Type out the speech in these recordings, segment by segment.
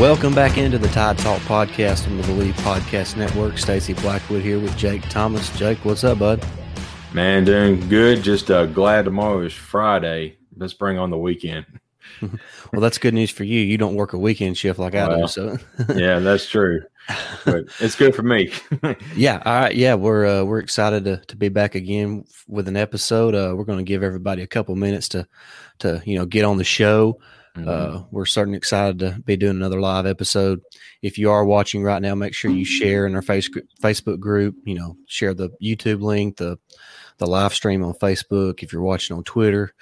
Welcome back into the Tide Talk podcast on the Believe Podcast Network. Stacey Blackwood here with Jake Thomas. Jake, what's up, bud? Man, doing good. Just uh, glad tomorrow is Friday. Let's bring on the weekend. well, that's good news for you. You don't work a weekend shift like I well, do, so yeah, that's true. But it's good for me. yeah, all right. Yeah, we're uh, we're excited to to be back again with an episode. Uh, we're going to give everybody a couple minutes to to you know get on the show. Mm-hmm. Uh, we're certainly excited to be doing another live episode. If you are watching right now, make sure you share in our face, Facebook group. You know, share the YouTube link, the the live stream on Facebook. If you're watching on Twitter,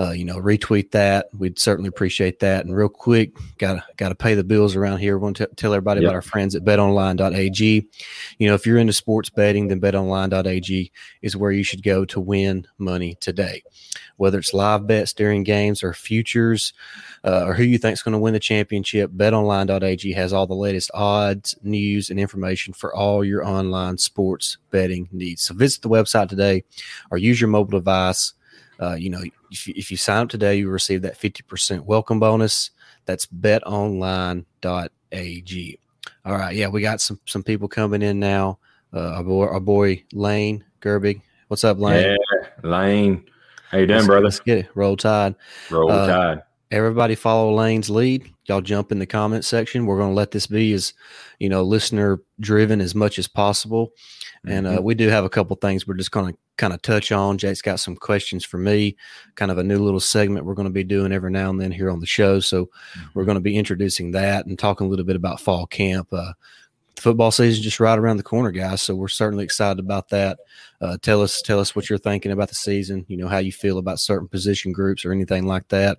uh, you know, retweet that. We'd certainly appreciate that. And real quick, got got to pay the bills around here. Want to tell everybody yep. about our friends at BetOnline.ag. You know, if you're into sports betting, then BetOnline.ag is where you should go to win money today. Whether it's live bets during games or futures, uh, or who you think is going to win the championship, BetOnline.ag has all the latest odds, news, and information for all your online sports betting needs. So visit the website today, or use your mobile device uh, you know, if you, if you sign up today, you receive that 50% welcome bonus. That's betonline.ag. All right. Yeah, we got some some people coming in now. Uh, our, boy, our boy Lane Gerbig. What's up, Lane? Yeah, Lane. How you doing, let's, brother? Let's get it. Roll Tide. Roll uh, Tide. Everybody follow Lane's lead. Y'all jump in the comment section. We're going to let this be as, you know, listener driven as much as possible. And uh, mm-hmm. we do have a couple things we're just going to kind of touch on. Jake's got some questions for me, kind of a new little segment we're going to be doing every now and then here on the show. So mm-hmm. we're going to be introducing that and talking a little bit about fall camp. Uh, football season just right around the corner, guys. So we're certainly excited about that. Uh, tell us, tell us what you're thinking about the season. You know how you feel about certain position groups or anything like that.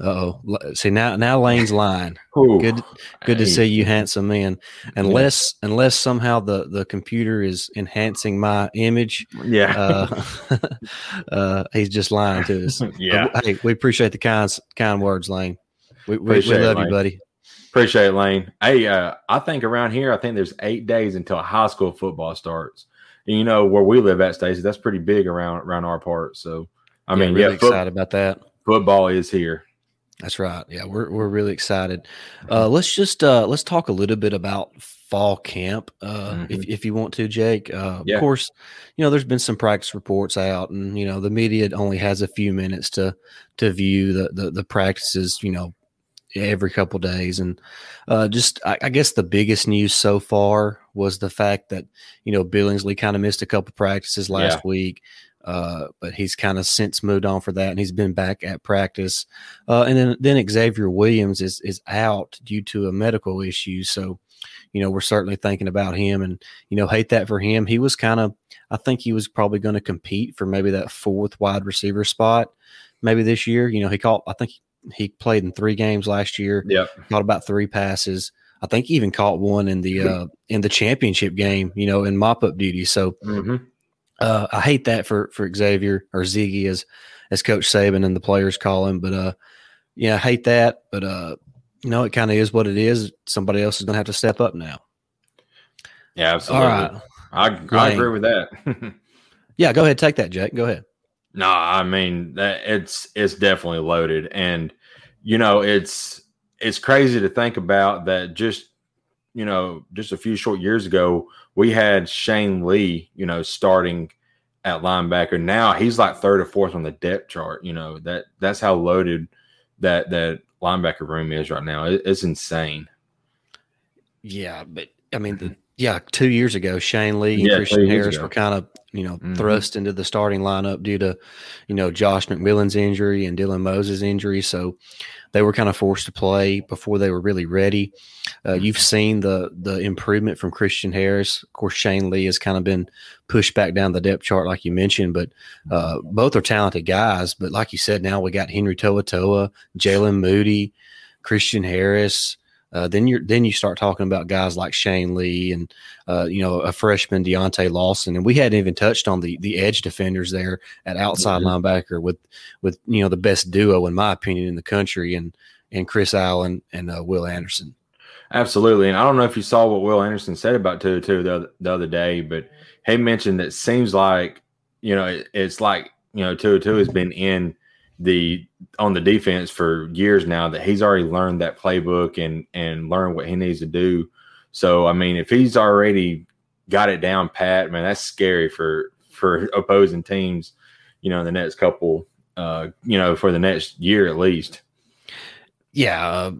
Oh, see now now Lane's line. Ooh, good, good to see you, handsome man. Unless yeah. unless somehow the the computer is enhancing my image, yeah, uh, uh, he's just lying to us. yeah, hey, we appreciate the kind kind words, Lane. We, we, we love you, buddy. Appreciate it, Lane. Hey, uh, I think around here, I think there's eight days until high school football starts. And you know where we live at, Stacey, that's pretty big around around our part. So, I yeah, mean, really yeah, excited about that. Football is here. That's right. Yeah, we're we're really excited. Uh, let's just uh, let's talk a little bit about fall camp, uh, mm-hmm. if if you want to, Jake. Uh, yeah. Of course, you know there's been some practice reports out, and you know the media only has a few minutes to to view the the, the practices. You know, every couple days, and uh, just I, I, guess the biggest news so far was the fact that you know Billingsley kind of missed a couple practices last yeah. week. Uh, but he's kind of since moved on for that, and he's been back at practice. Uh, and then then Xavier Williams is is out due to a medical issue. So, you know, we're certainly thinking about him, and you know, hate that for him. He was kind of, I think he was probably going to compete for maybe that fourth wide receiver spot, maybe this year. You know, he caught, I think he played in three games last year. Yeah, caught about three passes. I think he even caught one in the uh, in the championship game. You know, in mop up duty. So. Mm-hmm uh, I hate that for for Xavier or Ziggy as as Coach Saban and the players call him. But uh, yeah, I hate that. But uh, you know, it kind of is what it is. Somebody else is going to have to step up now. Yeah, absolutely. All right. I, I agree with that. yeah, go ahead. Take that, Jake. Go ahead. No, I mean that it's it's definitely loaded, and you know it's it's crazy to think about that. Just you know, just a few short years ago, we had Shane Lee, you know, starting at linebacker. Now he's like third or fourth on the depth chart. You know that that's how loaded that that linebacker room is right now. It, it's insane. Yeah, but I mean, the, mm-hmm. Yeah, two years ago, Shane Lee and yeah, Christian Harris ago. were kind of you know mm-hmm. thrust into the starting lineup due to you know Josh McMillon's injury and Dylan Moses' injury. So they were kind of forced to play before they were really ready. Uh, mm-hmm. you've seen the the improvement from Christian Harris. Of course, Shane Lee has kind of been pushed back down the depth chart, like you mentioned, but uh, both are talented guys. But like you said, now we got Henry To'oTo'o, Jaylen Moody, Christian Harris. Uh, then you then you start talking about guys like Shane Lee and uh, you know a freshman Deontae Lawson, and we hadn't even touched on the the edge defenders there at outside mm-hmm. linebacker with with you know the best duo in my opinion in the country and and Chris Allen and uh, Will Anderson. Absolutely, and I don't know if you saw what Will Anderson said about To'oTo'o the other, the other day, but he mentioned that it seems like you know it, it's like you know To'oTo'o has been in the on the defense for years now that he's already learned that playbook and and learned what he needs to do. So I mean, if he's already got it down pat, man, that's scary for for opposing teams. You know, the next couple, uh, you know, for the next year at least. Yeah, uh,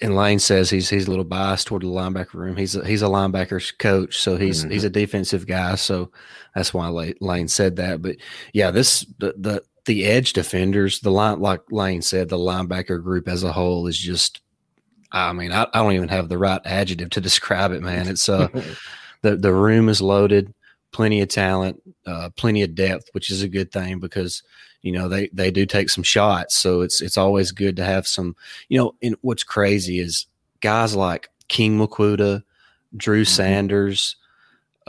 and Lane says he's he's a little biased toward the linebacker room. He's a, he's a linebackers coach, so he's mm-hmm. he's a defensive guy. So that's why Lane said that. But yeah, this the the the edge defenders, the line like Lane said, the linebacker group as a whole is just. I mean, I, I don't even have the right adjective to describe it, man. It's uh, the the room is loaded, plenty of talent, uh, plenty of depth, which is a good thing because you know they they do take some shots so it's it's always good to have some you know and what's crazy is guys like king Mwikuta, drew mm-hmm. sanders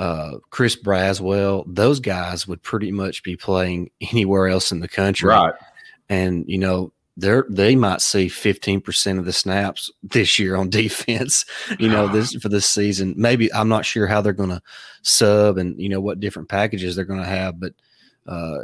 uh, chris braswell those guys would pretty much be playing anywhere else in the country. Right. And you know they're they might see 15% of the snaps this year on defense you know this for this season. Maybe i'm not sure how they're going to sub and you know what different packages they're going to have but uh,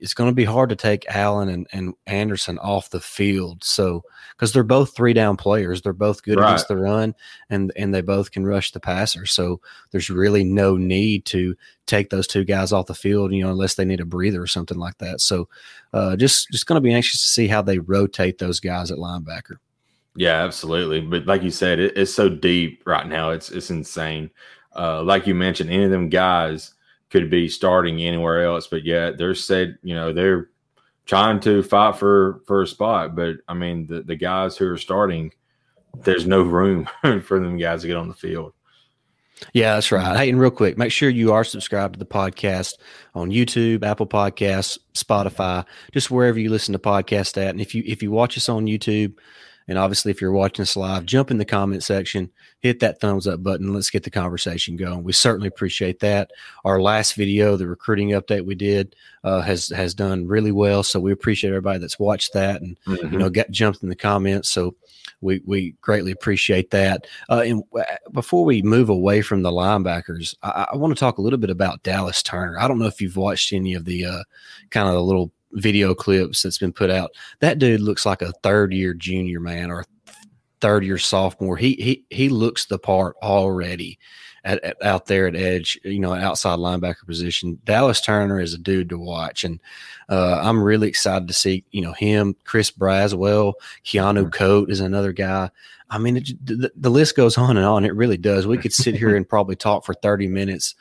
it's going to be hard to take Allen and, and Anderson off the field. So because they're both three down players, they're both good right. against the run, and and they both can rush the passer. So there's really no need to take those two guys off the field, you know, unless they need a breather or something like that. So uh, just just going to be anxious to see how they rotate those guys at linebacker. Yeah, absolutely. But like you said, it, it's so deep right now. It's it's insane. Uh, like you mentioned, any of them guys could be starting anywhere else. But yeah, they're said, you know, they're trying to fight for for a spot. But I mean, the, the guys who are starting, there's no room for them guys to get on the field. Yeah, that's right. Hey, and real quick, make sure you are subscribed to the podcast on YouTube, Apple Podcasts, Spotify, just wherever you listen to podcasts at. And if you if you watch us on YouTube, and obviously, if you're watching us live, jump in the comment section, hit that thumbs up button. Let's get the conversation going. We certainly appreciate that. Our last video, the recruiting update we did, uh, has has done really well. So we appreciate everybody that's watched that and mm-hmm. you know got jumped in the comments. So we we greatly appreciate that. Uh, and before we move away from the linebackers, I, I want to talk a little bit about Dallas Turner. I don't know if you've watched any of the uh, kind of the little video clips that's been put out. That dude looks like a third year junior man or third year sophomore. He he he looks the part already at, at, out there at edge, you know, outside linebacker position. Dallas Turner is a dude to watch, and uh, I'm really excited to see you know him, Chris Braswell, Keanu mm-hmm. Koht is another guy. I mean, it, the, the list goes on and on. It really does. We could sit here and probably talk for 30 minutes,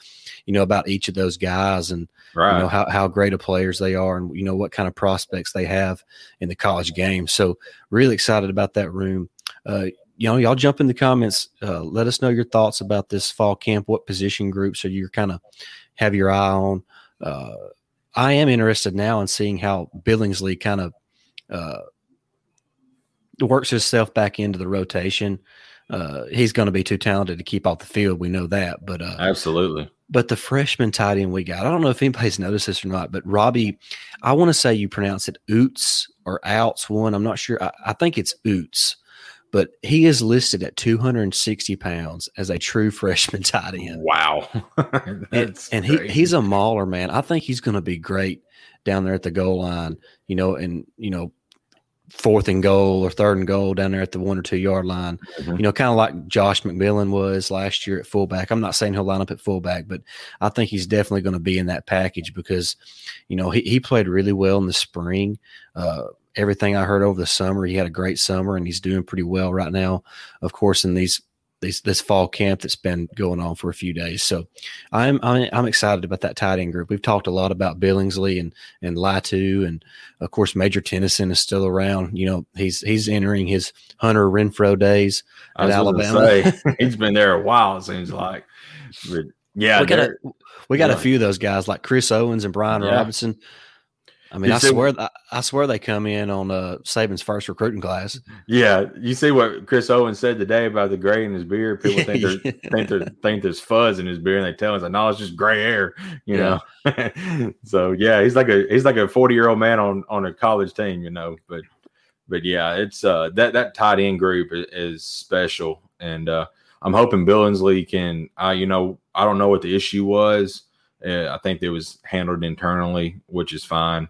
you know, about each of those guys and right. you know how, how great of players they are and you know what kind of prospects they have in the college game. So really excited about that room. Uh, you know, y'all jump in the comments. Uh, let us know your thoughts about this fall camp. What position groups are you kind of have your eye on? Uh, I am interested now in seeing how Billingsley kind of uh, works himself back into the rotation. Uh, he's going to be too talented to keep off the field. We know that, but uh, absolutely. But the freshman tight end we got, I don't know if anybody's noticed this or not, but Robbie, I want to say you pronounce it Oots or Outs one. I'm not sure. I, I think it's Oots, but he is listed at 260 pounds as a true freshman tight end. Wow. and, and he, he's a mauler, man. I think he's going to be great down there at the goal line, you know, and, you know, fourth and goal or third and goal down there at the one or two yard line. Mm-hmm. You know, kind of like Josh McMillon was last year at fullback. I'm not saying he'll line up at fullback, but I think he's definitely going to be in that package because, you know, he, he played really well in the spring. Uh, everything I heard over the summer, he had a great summer and he's doing pretty well right now. Of course, in these this this fall camp that's been going on for a few days. So I'm I'm, I'm excited about that tight end group. We've talked a lot about Billingsley and and Latu, and of course Major Tennison is still around. You know he's he's entering his Hunter Renfrow days at Alabama. Say, he's been there a while. It seems like, but yeah, we got a, we got yeah. a few of those guys like Chris Owens and Brian yeah. Robinson. I mean, you I swear, I swear they come in on uh, Saban's first recruiting class. Yeah, you see what Chris Owen said today about the gray in his beard. People think there's think, there's, think there's fuzz in his beard, and they tell us like, no, it's just gray hair. You yeah. know. so yeah, he's like a he's like a forty year old man on on a college team. You know, but but yeah, it's uh that that tight end group is, is special, and uh, I'm hoping Billingsley can. Uh, you know, I don't know what the issue was uh, I think it was handled internally, which is fine.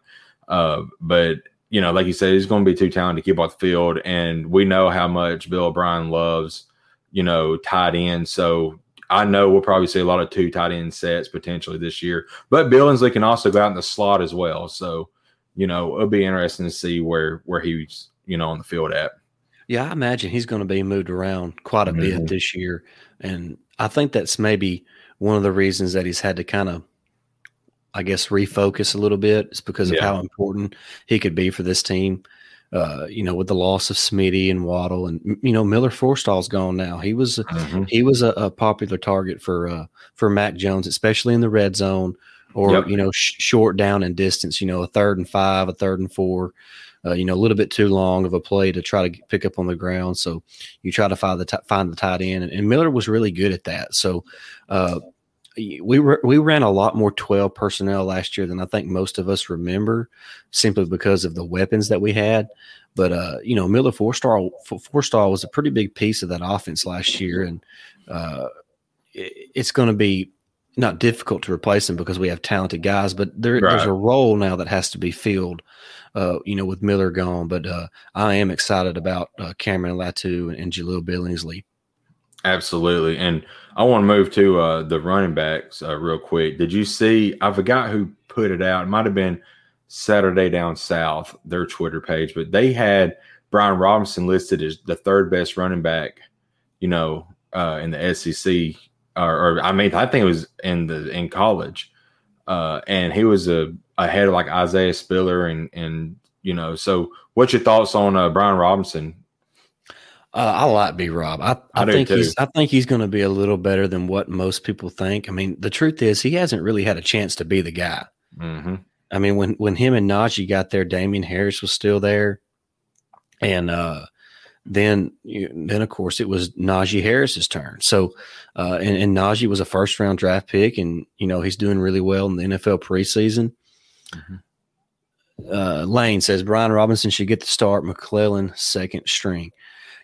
Uh, but you know, like you said, he's going to be too talented to keep off the field, and we know how much Bill O'Brien loves, you know, tight end. So I know we'll probably see a lot of two tight end sets potentially this year. But Billingsley can also go out in the slot as well. So, you know, it'll be interesting to see where where he's, you know, on the field at. Yeah, I imagine he's going to be moved around quite a mm-hmm. bit this year. And I think that's maybe one of the reasons that he's had to kind of I guess, refocus a little bit. is because of yeah. how important he could be for this team. Uh, you know, with the loss of Smitty and Waddle, and you know Miller Forristall's gone now. He was mm-hmm. he was a, a, popular target for uh, for Mac Jones, especially in the red zone or yep. you know sh- short down and distance. You know, a third and five, a third and four. Uh, you know, a little bit too long of a play to try to pick up on the ground. So you try to find the t- find the tight end, and, and, Miller was really good at that. So uh, we were, we ran a lot more 12 personnel last year than I think most of us remember simply because of the weapons that we had. But, uh, you know, Miller Forristall, Forristall was a pretty big piece of that offense last year. And uh, it, it's going to be not difficult to replace him because we have talented guys, but there, right. there's a role now that has to be filled, uh, you know, with Miller gone. But uh, I am excited about uh, Cameron Latu and, and Jahleel Billingsley. Absolutely. And I want to move to uh, the running backs uh, real quick. Did you see? I forgot who put it out. It might have been Saturday Down South, their Twitter page, but they had Brian Robinson listed as the third best running back, you know, uh, in the SEC. Or, or, I mean, I think it was in the in college, uh, and he was a ahead of like Isaiah Spiller and and you know. So, what's your thoughts on uh, Brian Robinson uh, I like B Rob. I, I, I think he's I think he's going to be a little better than what most people think. I mean, the truth is he hasn't really had a chance to be the guy. Mm-hmm. I mean, when when him and Najee got there, Damien Harris was still there, and uh, then then of course it was Najee Harris's turn. So, uh, and, and Najee was a first round draft pick, and you know he's doing really well in the NFL preseason. Mm-hmm. Uh, Lane says Brian Robinson should get the start. McClellan second string.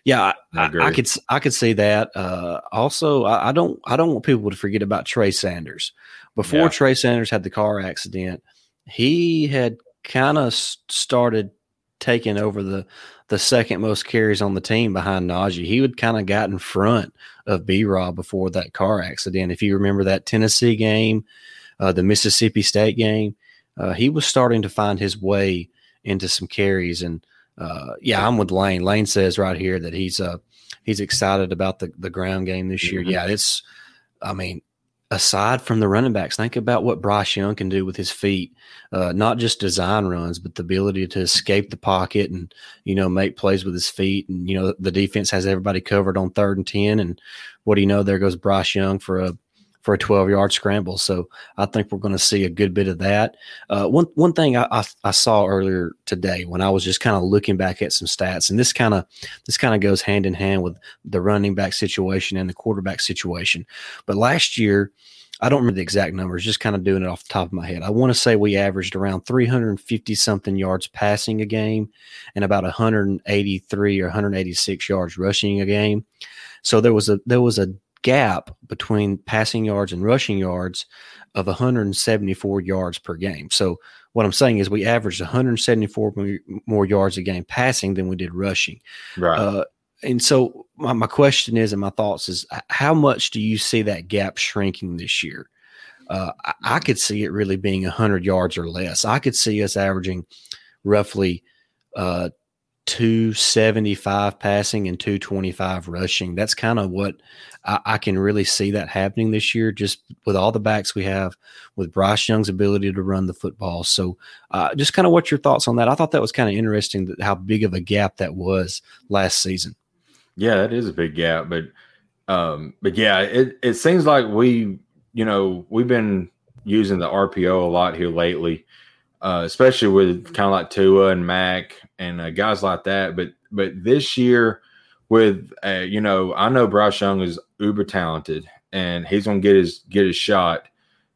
Yeah, I, I, I, could I could see that. Uh, also, I, I, don't I don't want people to forget about Trey Sanders. Before yeah. Trey Sanders had the car accident, he had kind of started taking over the the second most carries on the team behind Najee. He would kind of got in front of B Rob before that car accident. If you remember that Tennessee game, uh, the Mississippi State game, uh, he was starting to find his way into some carries and uh, yeah, I'm with Lane. Lane says right here that he's uh he's excited about the the ground game this year. Mm-hmm. Yeah, it's I mean, aside from the running backs, think about what Bryce Young can do with his feet. Uh, not just design runs, but the ability to escape the pocket and you know make plays with his feet. And you know the defense has everybody covered on third and ten. And what do you know? There goes Bryce Young for a for a 12 yard scramble. So I think we're going to see a good bit of that. Uh, one one thing I, I, I, saw earlier today when I was just kind of looking back at some stats, and this kind of this kind of goes hand in hand with the running back situation and the quarterback situation. But last year. I don't remember the exact numbers, just kind of doing it off the top of my head. I want to say we averaged around 350 something yards passing a game and about 183 or 186 yards rushing a game. So there was a there was a gap between passing yards and rushing yards of 174 yards per game. So what I'm saying is we averaged 174 more yards a game passing than we did rushing. Right. Uh, and so my, my question is, and my thoughts is, how much do you see that gap shrinking this year? Uh, I, I, could see it really being 100 yards or less. I could see us averaging roughly uh, 275 passing and 225 rushing. That's kind of what I, I, can really see that happening this year, just with all the backs we have, with Bryce Young's ability to run the football. So, uh, just kind of what your thoughts on that? I thought that was kind of interesting that how big of a gap that was last season. Yeah, that is a big gap, but um, but yeah, it it seems like we, you know, we've been using the RPO a lot here lately uh, especially with kind of like Tua and Mac and uh, guys like that. But but this year, with uh, you know, I know Bryce Young is uber talented and he's gonna get his get his shot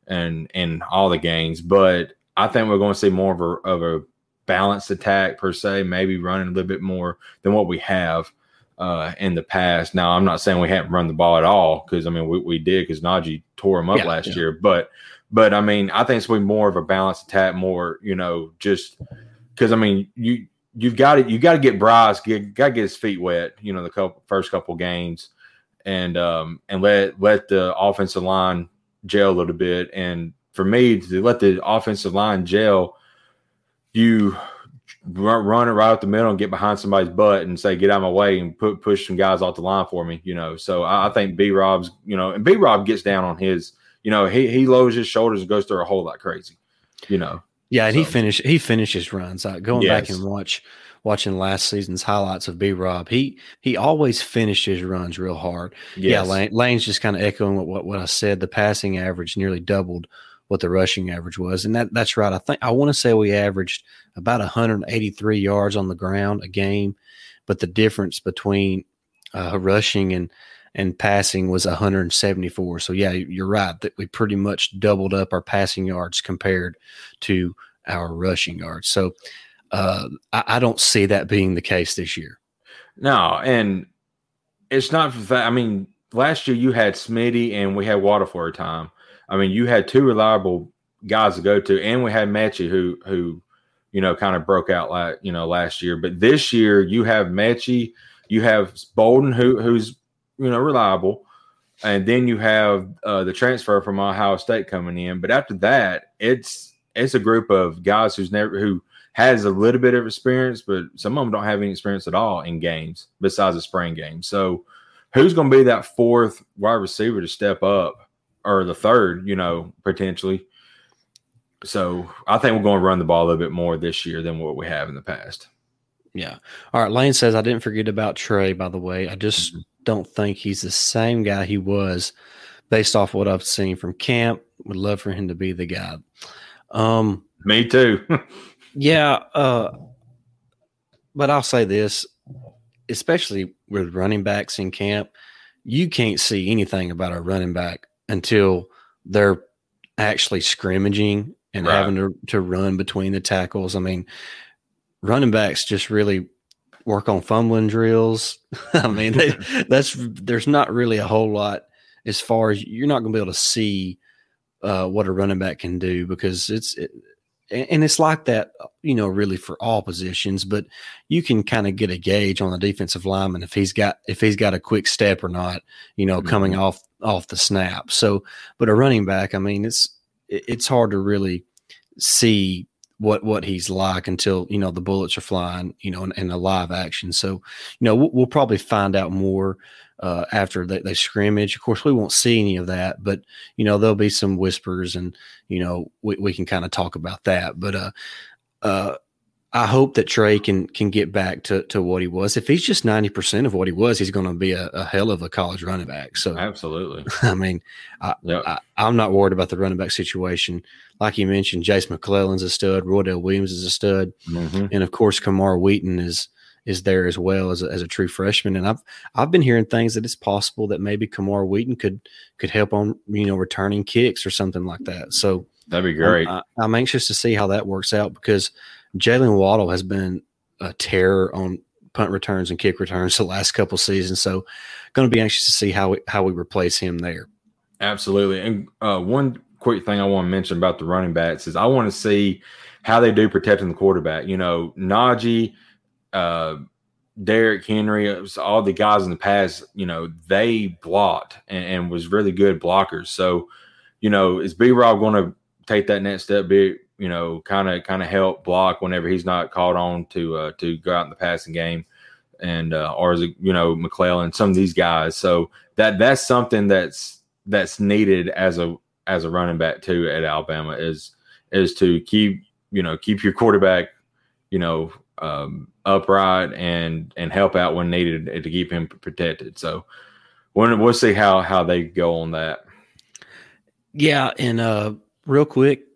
and in all the games. But I think we're going to see more of a of a balanced attack per se, maybe running a little bit more than what we have. Uh, in the past. Now, I'm not saying we haven't run the ball at all because I mean we, we did because Najee tore him up yeah, last yeah. year, but But I mean, I think it's going to be more of a balanced attack, more you know, just because I mean, you you've got to you got to get Bryce, get got to get his feet wet. You know, the couple, first couple games, and um and let let the offensive line gel a little bit. And for me to let the offensive line gel, you run, run it right up the middle and get behind somebody's butt and say, "Get out of my way," and put push some guys off the line for me. You know, so I, I think B Rob's, you know, and B Rob gets down on his, you know, he he lowers his shoulders and goes through a whole lot crazy. You know. Yeah, and so. he finished he finishes runs. Uh, going yes. back and watch watching last season's highlights of B Rob, he he always finishes his runs real hard. Yes. Yeah, Lane, Lane's just kind of echoing what, what what I said. The passing average nearly doubled what the rushing average was, and that that's right. I think I want to say we averaged about 183 yards on the ground a game, but the difference between uh, rushing and and passing was 174. So yeah, you're right that we pretty much doubled up our passing yards compared to our rushing yards. So uh, I, I, don't see that being the case this year. No, and it's not that. I mean, last year you had Smitty and we had Waddle for a time. I mean, you had two reliable guys to go to, and we had Metchie who who you know kind of broke out like you know last year. But this year you have Metchie, you have Bolden who who's you know reliable, and then you have uh, the transfer from Ohio State coming in. But after that, it's it's a group of guys who's never who has a little bit of experience, but some of them don't have any experience at all in games besides the spring game. So, who's going to be that fourth wide receiver to step up, or the third? You know, potentially. So, I think we're going to run the ball a little bit more this year than what we have in the past. Yeah. All right. Lane says I didn't forget about Trey. By the way, I just mm-hmm. Don't think he's the same guy he was, based off what I've seen from camp. Would love for him to be the guy. Um, Me too. Yeah, uh, but I'll say this, especially with running backs in camp, you can't see anything about a running back until they're actually scrimmaging and right. having to, to run between the tackles. I mean, running backs just really work on fumbling drills. I mean, they, that's there's not really a whole lot as far as you're not going to be able to see uh, what a running back can do because it's it, and it's like that, you know, really for all positions. But you can kind of get a gauge on the defensive lineman if he's got if he's got a quick step or not, you know, mm-hmm. coming off off the snap. So, but a running back, I mean, it's it's hard to really see what what he's like until you know the bullets are flying, you know, in, in a live action. So, you know, we'll, we'll probably find out more uh, after they, they scrimmage. Of course, we won't see any of that, but you know there'll be some whispers, and you know we, we can kind of talk about that. But uh, uh, I hope that Trey can can get back to, to what he was. If he's just ninety percent of what he was, he's going to be a, a, hell of a college running back. So absolutely, I mean, I, yep. I, am not worried about the running back situation. Like you mentioned, Jase McClellan's a stud, Roydell Williams is a stud, mm-hmm. and of course, Camar Wheaton is is there as well as a, as a true freshman. And I've I've been hearing things that it's possible that maybe Camar Wheaton could could help on you know returning kicks or something like that. So that'd be great. I'm, I'm anxious to see how that works out because Jaylen Waddle has been a terror on punt returns and kick returns the last couple seasons. So going to be anxious to see how we how we replace him there. Absolutely. And uh, one quick thing I want to mention about the running backs is I want to see how they do protecting the quarterback. You know, Najee – uh, Henry, all the guys in the past, you know, they blocked and, and was really good blockers. So, you know, is B Rob going to take that next step, big, you know, kind of kind of help block whenever he's not called on to uh, to go out in the passing game, and uh, or it you know McClellan, some of these guys. So that that's something that's that's needed as a as a running back too at Alabama is is to keep you know keep your quarterback you know um, upright and and help out when needed to keep him protected. So we'll, we'll see how how they go on that. Yeah, and uh, real quick,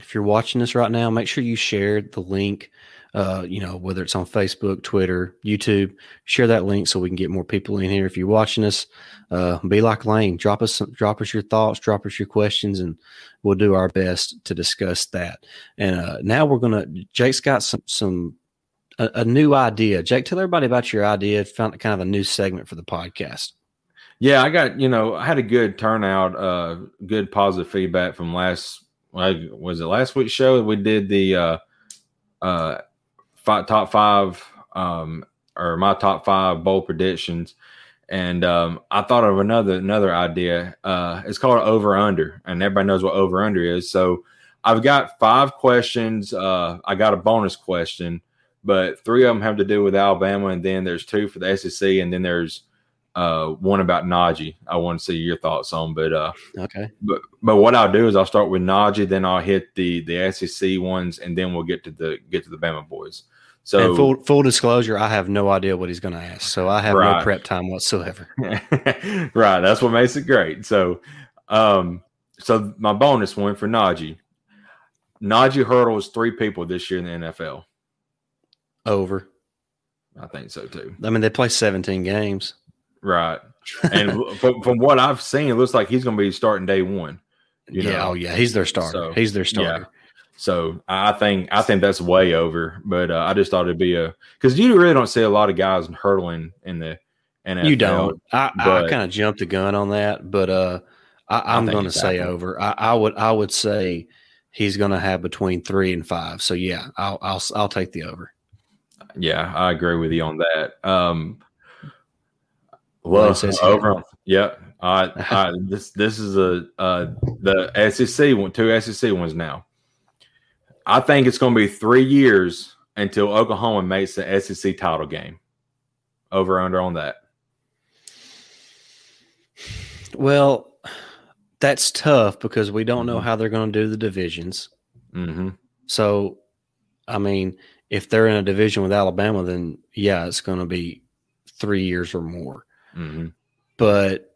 if you're watching this right now, make sure you share the link. Uh, you know, whether it's on Facebook, Twitter, YouTube, share that link so we can get more people in here. If you're watching us, uh, be like Lane. Drop us, drop us your thoughts, drop us your questions, and we'll do our best to discuss that. And uh, now we're gonna. Jake's got some some a, a, new idea. Jake, tell everybody about your idea. Found kind of a new segment for the podcast. Yeah, I got you know I had a good turnout, uh, good positive feedback from last. Like, was it last week's show? We did the uh, uh, five, top five, um, or my top five bowl predictions, and um, I thought of another another idea. Uh, it's called over under, and everybody knows what over under is. So I've got five questions. Uh, I got a bonus question, but three of them have to do with Alabama, and then there's two for the SEC, and then there's uh, one about Najee. I want to see your thoughts on, but uh, okay. But but what I'll do is I'll start with Najee, then I'll hit the the SEC ones, and then we'll get to the get to the Bama boys. So and full full disclosure, I have no idea what he's going to ask, so I have Right. no prep time whatsoever. right, that's what makes it great. So, um, so my bonus one for Najee. Najee hurdles three people this year in the NFL. Over. I think so too. I mean, they play 17 games. Right, and from, from what I've seen, it looks like he's going to be starting day one. You yeah, know, oh yeah, he's their starter. So, he's their starter. So I think I think that's way over. But uh, I just thought it'd be a because you really don't see a lot of guys hurdling in the NFL. You don't. I, I kind of jumped the gun on that, but uh, I, I'm going to say over. I, I would I would say he's going to have between three and five. So yeah, I'll I'll I'll take the over. Yeah, I agree with you on that. Um, well, over. I, this this is a uh, the SEC one, two SEC ones now. I think it's going to be three years until Oklahoma makes the SEC title game. Over under on that. Well, that's tough because we don't know Mhm. how they're going to do the divisions. hmm So, I mean, if they're in a division with Alabama, then yeah, it's going to be three years or more. Hmm But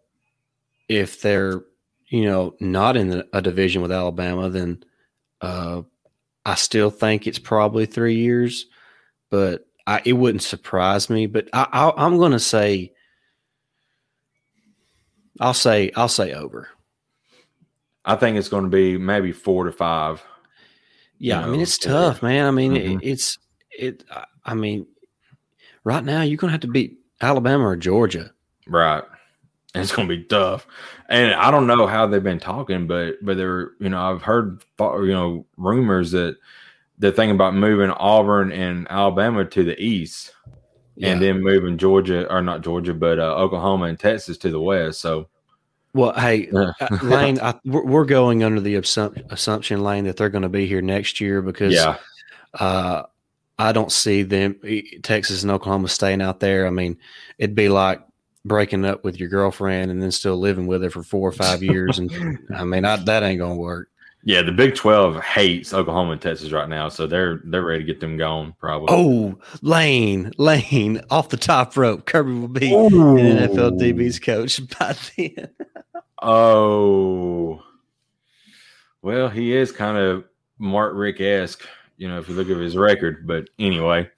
if they're, you know, not in the, a division with Alabama, then uh, I still think it's probably three years. But I, it wouldn't surprise me. But I, I, I'm going to say, I'll say, I'll say over. I think it's going to be maybe four to five. Yeah, you I mean it's tough, man. I mean Mhm. it, it's it. I- mean, right now you're gonna have to beat Alabama or Georgia. Right. It's going to be tough. And I don't know how they've been talking, but but they're you know I've heard you know rumors that they're thinking about moving Auburn and Alabama to the east, and then moving Georgia or not Georgia, but uh, Oklahoma and Texas to the west. So well, hey, uh, Lane, I, we're, going under the assump- assumption, Lane, that they're going to be here next year because yeah, uh, I don't see them Texas and Oklahoma staying out there. I mean, it'd be like breaking up with your girlfriend and then still living with her for four or five years, and I mean, I, that ain't gonna work. yeah. The Big Twelve hates Oklahoma and Texas right now, so they're they're ready to get them gone. Probably. Oh, Lane, Lane, off the top rope, Kirby will be an NFL DB's coach by then. Oh, well, he is kind of Mark Richt esque, you know, if you look at his record. But anyway,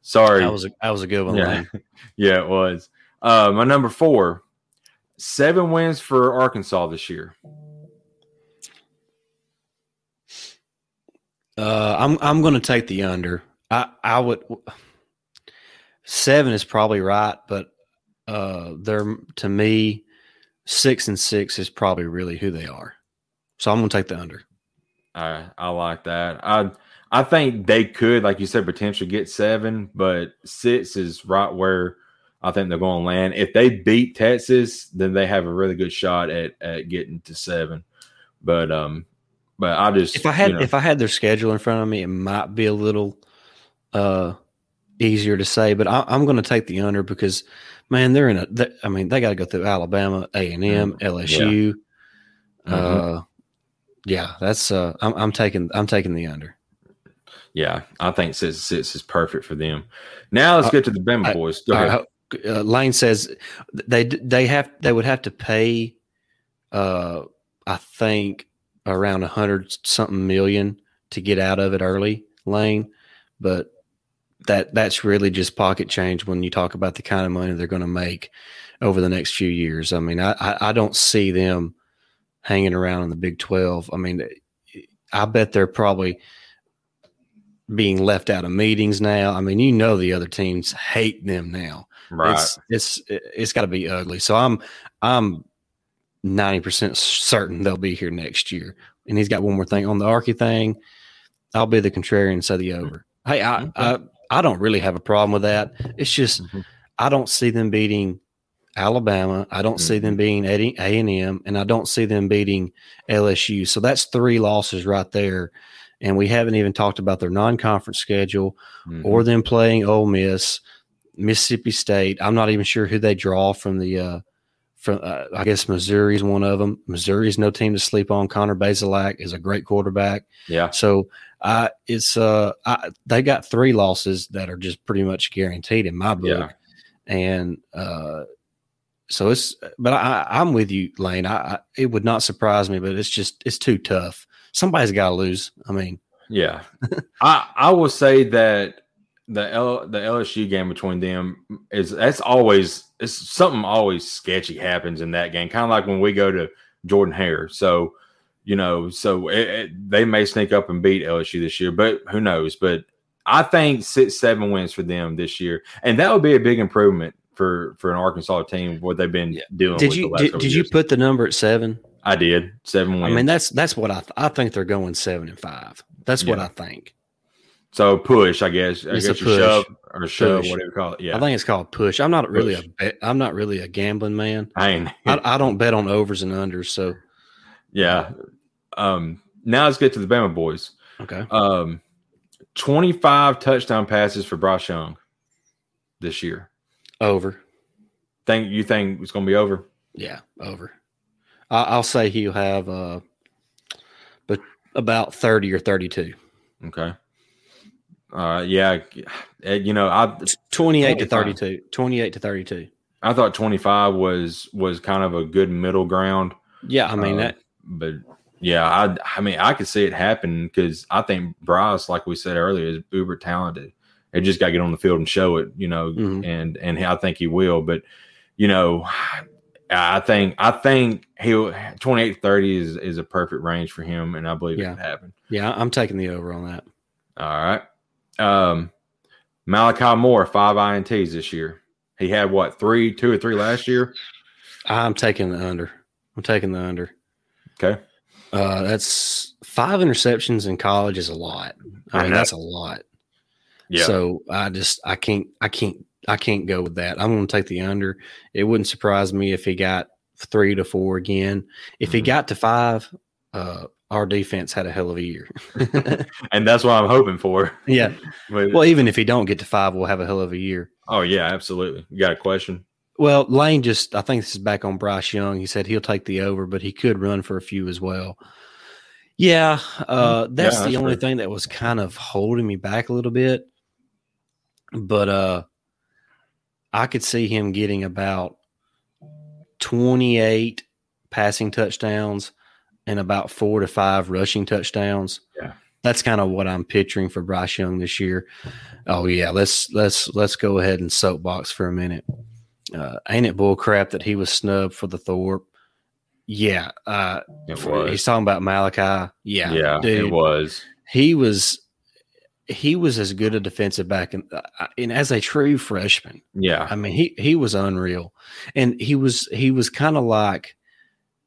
sorry. That was a that was a good one. yeah, Lane. yeah, it was. Uh, my number four, seven wins for Arkansas this year. Uh, I'm I'm going to take the under. I I would seven is probably right, but uh, they're to me six and six is probably really who they are. So I'm going to take the under. I I like that. I I think they could, like you said, potentially get seven, but six is right where I think they're going to land. If they beat Texas, then they have a really good shot at at getting to seven. But um, but I just If I had you know, if I had their schedule in front of me, it might be a little uh easier to say. But I, I'm going to take the under because man, they're in a. They, I mean, they got to go through Alabama, A and M, LSU. Mhm. Uh, yeah, that's. Uh, I'm, I'm taking. I'm taking the under. yeah, I think six six is perfect for them. Now let's Uh, get to the Bama I- boys. Go All ahead. Uh, Lane says they they have they would have to pay, uh, I think around a hundred something million to get out of it early, Lane. But that that's really just pocket change when you talk about the kind of money they're going to make over the next few years. I mean, I, I I don't see them hanging around in the Big Twelve. I mean, I bet they're probably being left out of meetings now. I mean, you know the other teams hate them now. Right. It's it's it's got to be ugly. So I'm I'm ninety percent certain they'll be here next year. And he's got one more thing on the Arky thing. I'll be the contrarian and say the over. Hey, I, Okay. I I don't really have a problem with that. It's just Mhm. I don't see them beating Alabama. I don't see them beating A and M, and I don't see them beating LSU. So that's three losses right there. And we haven't even talked about their non-conference schedule Mhm. or them playing Ole Miss, Mississippi State. I'm not even sure who they draw from the. Uh, from uh, I guess Missouri is one of them. Missouri is no team to sleep on. Connor Bazelak is a great quarterback. yeah, So uh, it's uh, I, they got three losses that are just pretty much guaranteed in my book, Yeah. and uh, so it's. But I, I'm with you, Lane. I, I it would not surprise me, but it's just it's too tough. Somebody's got to lose. I mean, yeah. I I will say that the L, the LSU game between them is that's always it's something always sketchy happens in that game. Kind of like when we go to Jordan Hare. So you know, so it, it, they may sneak up and beat LSU this year, but who knows? But I think six seven wins for them this year, and that would be a big improvement for for an Arkansas team what they've been Yeah. doing. did with the you last did, did you put the number at seven? I did seven wins. I mean, that's that's what I th- I think they're going seven and five. That's what I think. So push, I guess. I It's a guess you push. shove or shove, Push. whatever you call it. Yeah, I think it's called push. I'm not really Push. a bet, I'm not really a gambling man. I ain't. I, I don't bet on overs and unders. So Yeah. Um, now let's get to the Bama boys. okay, Um, 25 touchdown passes for Bryce Young this year. over. Think you think it's going to be over? Yeah, over. I, I'll say he'll have uh, but about thirty or thirty-two. Okay. Uh, yeah. eh, You know, I 28 to 25. 32. 28 to 32. I thought 25 was was kind of a good middle ground, Yeah, I mean Uh, that. but yeah, I I mean I could see it happen because I think Bryce, like we said earlier, is uber talented. It just got to get on the field and show it, you know, Mhm. and and I think he will. But you know, I think I think he'll 28 30 is is a perfect range for him, and I believe Yeah. it could happen. Yeah, I'm taking the over on that. All right. Um, Malachi Moore, five ints this year. He had what three, two or three last year. I'm taking the under. I'm taking the under. Okay. Uh, that's five interceptions in college is a lot. I I mean, know. that's a lot. Yeah. So I just I can't I can't I can't go with that. I'm going to take the under. It wouldn't surprise me if he got three to four again. If he Mhm. got to five, uh, our defense had a hell of a year. and that's what I'm hoping for. yeah. Well, even if he don't get to five, we'll have a hell of a year. oh yeah, absolutely. You got a question? Well, Lane just I think this is back on Bryce Young. He said he'll take the over, but he could run for a few as well. Yeah, uh, that's Yeah, the that's only fair. thing that was kind of holding me back a little bit. But uh I could see him getting about 28 passing touchdowns and about 4 to 5 rushing touchdowns. Yeah. That's kind of what I'm picturing for Bryce Young this year. Oh yeah, let's let's let's go ahead and soapbox for a minute. Uh, ain't it bull crap that he was snubbed for the Thorpe? Yeah, uh, It for- he's talking about Malachi. Yeah, Yeah, dude, it was. he was he was as good a defensive back and, uh, and as a true freshman. Yeah. I mean, he he was unreal, and he was he was kind of like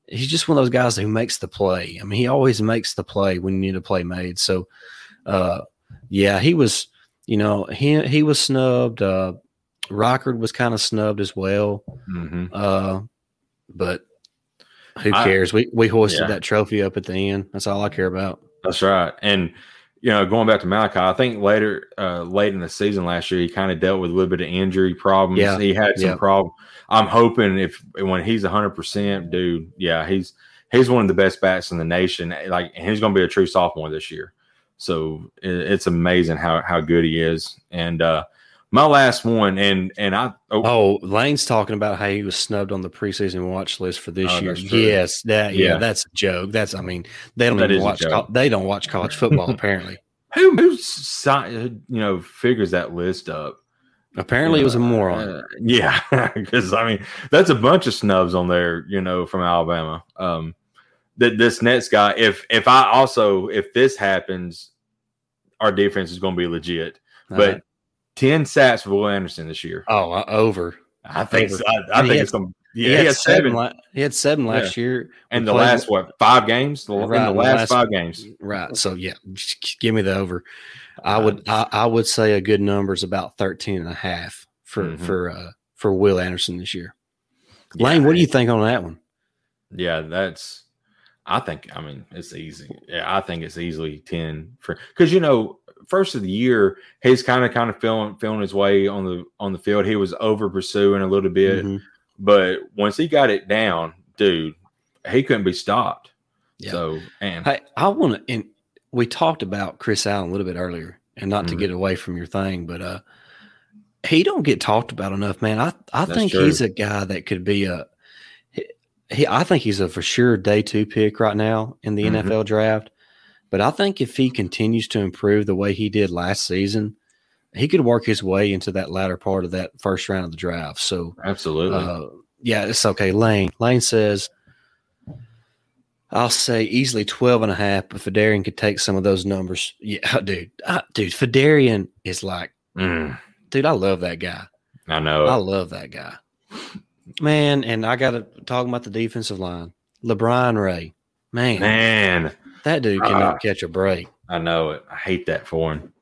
he's just one of those guys who makes the play. I mean, he always makes the play when you need a play made. So, uh, yeah, he was. You know, he he was snubbed. Uh, Rockard was kind of snubbed as well. hmm Uh, but who I- cares? we we hoisted Yeah. that trophy up at the end. That's all I care about. That's right. And you know, going back to Malachi, I think later, uh, late in the season last year, he kind of dealt with a little bit of injury problems. Yeah. He had some Yeah. problem. I'm hoping if when he's 100, percent dude, yeah, he's he's one of the best bats in the nation. Like, and he's going to be a true sophomore this year. So it, it's amazing how how good he is. And uh, my last one, and and I oh, oh Lane's talking about how he was snubbed on the preseason watch list for this oh, year. Yes, that yeah. yeah. that's a joke. That's I mean they don't even watch co- they don't watch college football apparently. who who you know figures that list up? Apparently, you know, it was a uh, moron. Uh, yeah, because I mean that's a bunch of snubs on there, you know, from Alabama. Um, that this next guy, if if I also if this happens, our defense is going to be legit. But. 10 sacks for Will Anderson this year. Oh, uh, over. I think over. I, I think it's some. Yeah, he, he had, seven. seven. He had seven last yeah. year. And the last what five games? The, right, in the last, last, five games. Right. So yeah, give me the over. I uh, would I, I, would say a good number is about 13 and a half for mm-hmm. for uh, for Will Anderson this year. Yeah, Lane, what do you think on that one? Yeah, that's I think I mean it's easy. Yeah, I think it's easily 10 for because you know first of the year, he's kind of kind of feeling feeling his way on the on the field. He was over pursuing a little bit, mm-hmm. but once he got it down, dude, he couldn't be stopped. Yeah. So and hey, I want to and we talked about Chris Allen a little bit earlier, and not mm-hmm. to get away from your thing, but uh he don't get talked about enough, man. I I That's think true. he's a guy that could be a he, I think he's a for sure day two pick right now in the mm-hmm. NFL draft. But I think if he continues to improve the way he did last season, he could work his way into that latter part of that first round of the draft. So absolutely, uh, yeah, it's okay. Lane Lane says, I'll say easily 12 and a half, but Fedarian could take some of those numbers. Yeah, dude, I, dude, Fedarian is like, mm. dude, I love that guy. I know. I love that guy. Man, and I got to talk about the defensive line. LaBryan Ray. Man. Man. That dude cannot uh, catch a break. I know it. I hate that for him.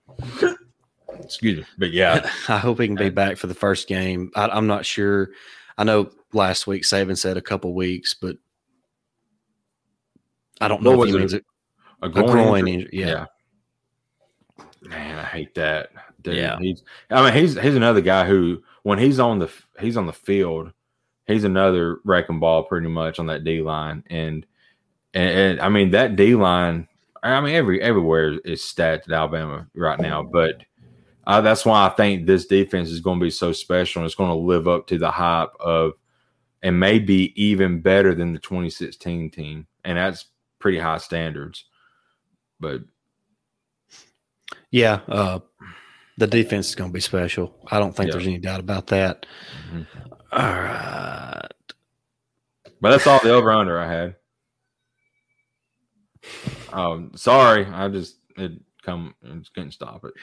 Excuse me. But yeah. I hope he can be back for the first game. I, am not sure. I know last week Saban said a couple weeks, but I don't know what if he means it. A groin, a groin injury. injury. Yeah. yeah. Man, I hate that. Dude, yeah. He's I mean he's he's another guy who when he's on the he's on the field – he's another wrecking ball pretty much on that D line. And, and, and I mean that D line. I mean every everywhere is stacked at Alabama right now, but uh, that's why I think this defense is going to be so special. and It's going to live up to the hype of, and maybe even better than the 2016 team, and that's pretty high standards. But yeah, uh, the defense is going to be special. I don't think yeah. there's any doubt about that. Mm-hmm. All right. But that's all the over under I had. Um, sorry, I just it come just couldn't stop it.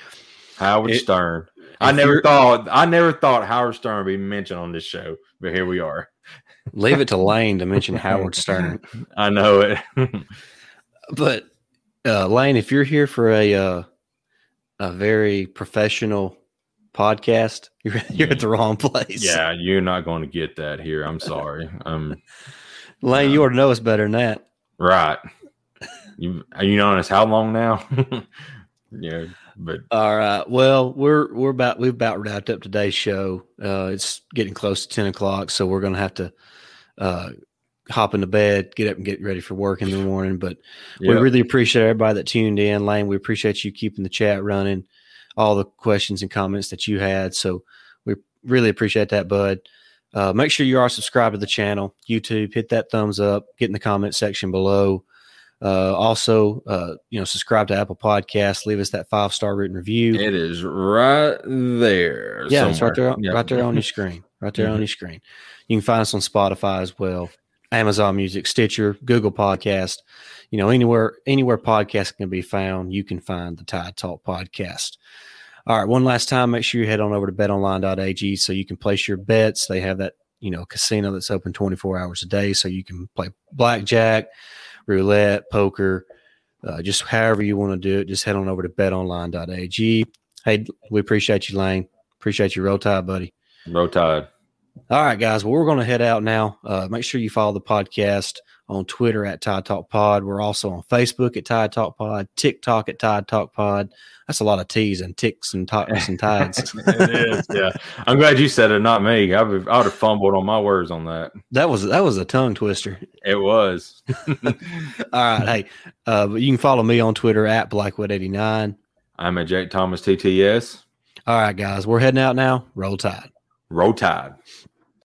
Howard it, Stern. I never thought I never thought Howard Stern would be mentioned on this show, but here we are. Leave it to Lane to mention Howard Stern. I know it. but uh, Lane, if you're here for a uh, a very professional podcast, you're, you're at the wrong place. Yeah, you're not going to get that here. I'm sorry. Um, Lane, you ought to know us better than that. Right. You you known us how long now? yeah, but all right. Well, we're we're about we've about wrapped up today's show. Uh, it's getting close to ten o'clock, so we're gonna have to uh, hop into bed, get up and get ready for work in the morning. But yep. we really appreciate everybody that tuned in. Lane, we appreciate you keeping the chat running all the questions and comments that you had. So we really appreciate that, bud. Uh, make sure you are subscribed to the channel, YouTube. Hit that thumbs up. Get in the comment section below. Uh, also, uh, you know, subscribe to Apple Podcasts. Leave us that five star written review. It is right there. Yeah, somewhere. it's right there, yep. right there on your screen. Right there mm-hmm. on your screen. You can find us on Spotify as well, Amazon Music, Stitcher, Google Podcast. You know, anywhere anywhere podcast can be found, you can find the Tide Talk podcast. All right, one last time, make sure you head on over to betonline.ag so you can place your bets. They have that, you know, casino that's open 24 hours a day so you can play blackjack, roulette, poker, uh, just however you want to do it. Just head on over to betonline.ag. Hey, we appreciate you, Lane. Appreciate you, Roll Tide, buddy. Roll Tide. All right, guys. Well, we're going to head out now. Uh, make sure you follow the podcast on Twitter at Tide Talk Pod. We're also on Facebook at Tide Talk Pod, TikTok at Tide Talk Pod. That's a lot of T's and ticks and talks and tides. it is, yeah. I'm glad you said it, not me. I would, I would have fumbled on my words on that. That was that was a tongue twister. It was. All right, hey, uh, you can follow me on Twitter at Blackwood89. I'm at Jake Thomas TTS. All right, guys, we're heading out now. Roll Tide. Roll Tide.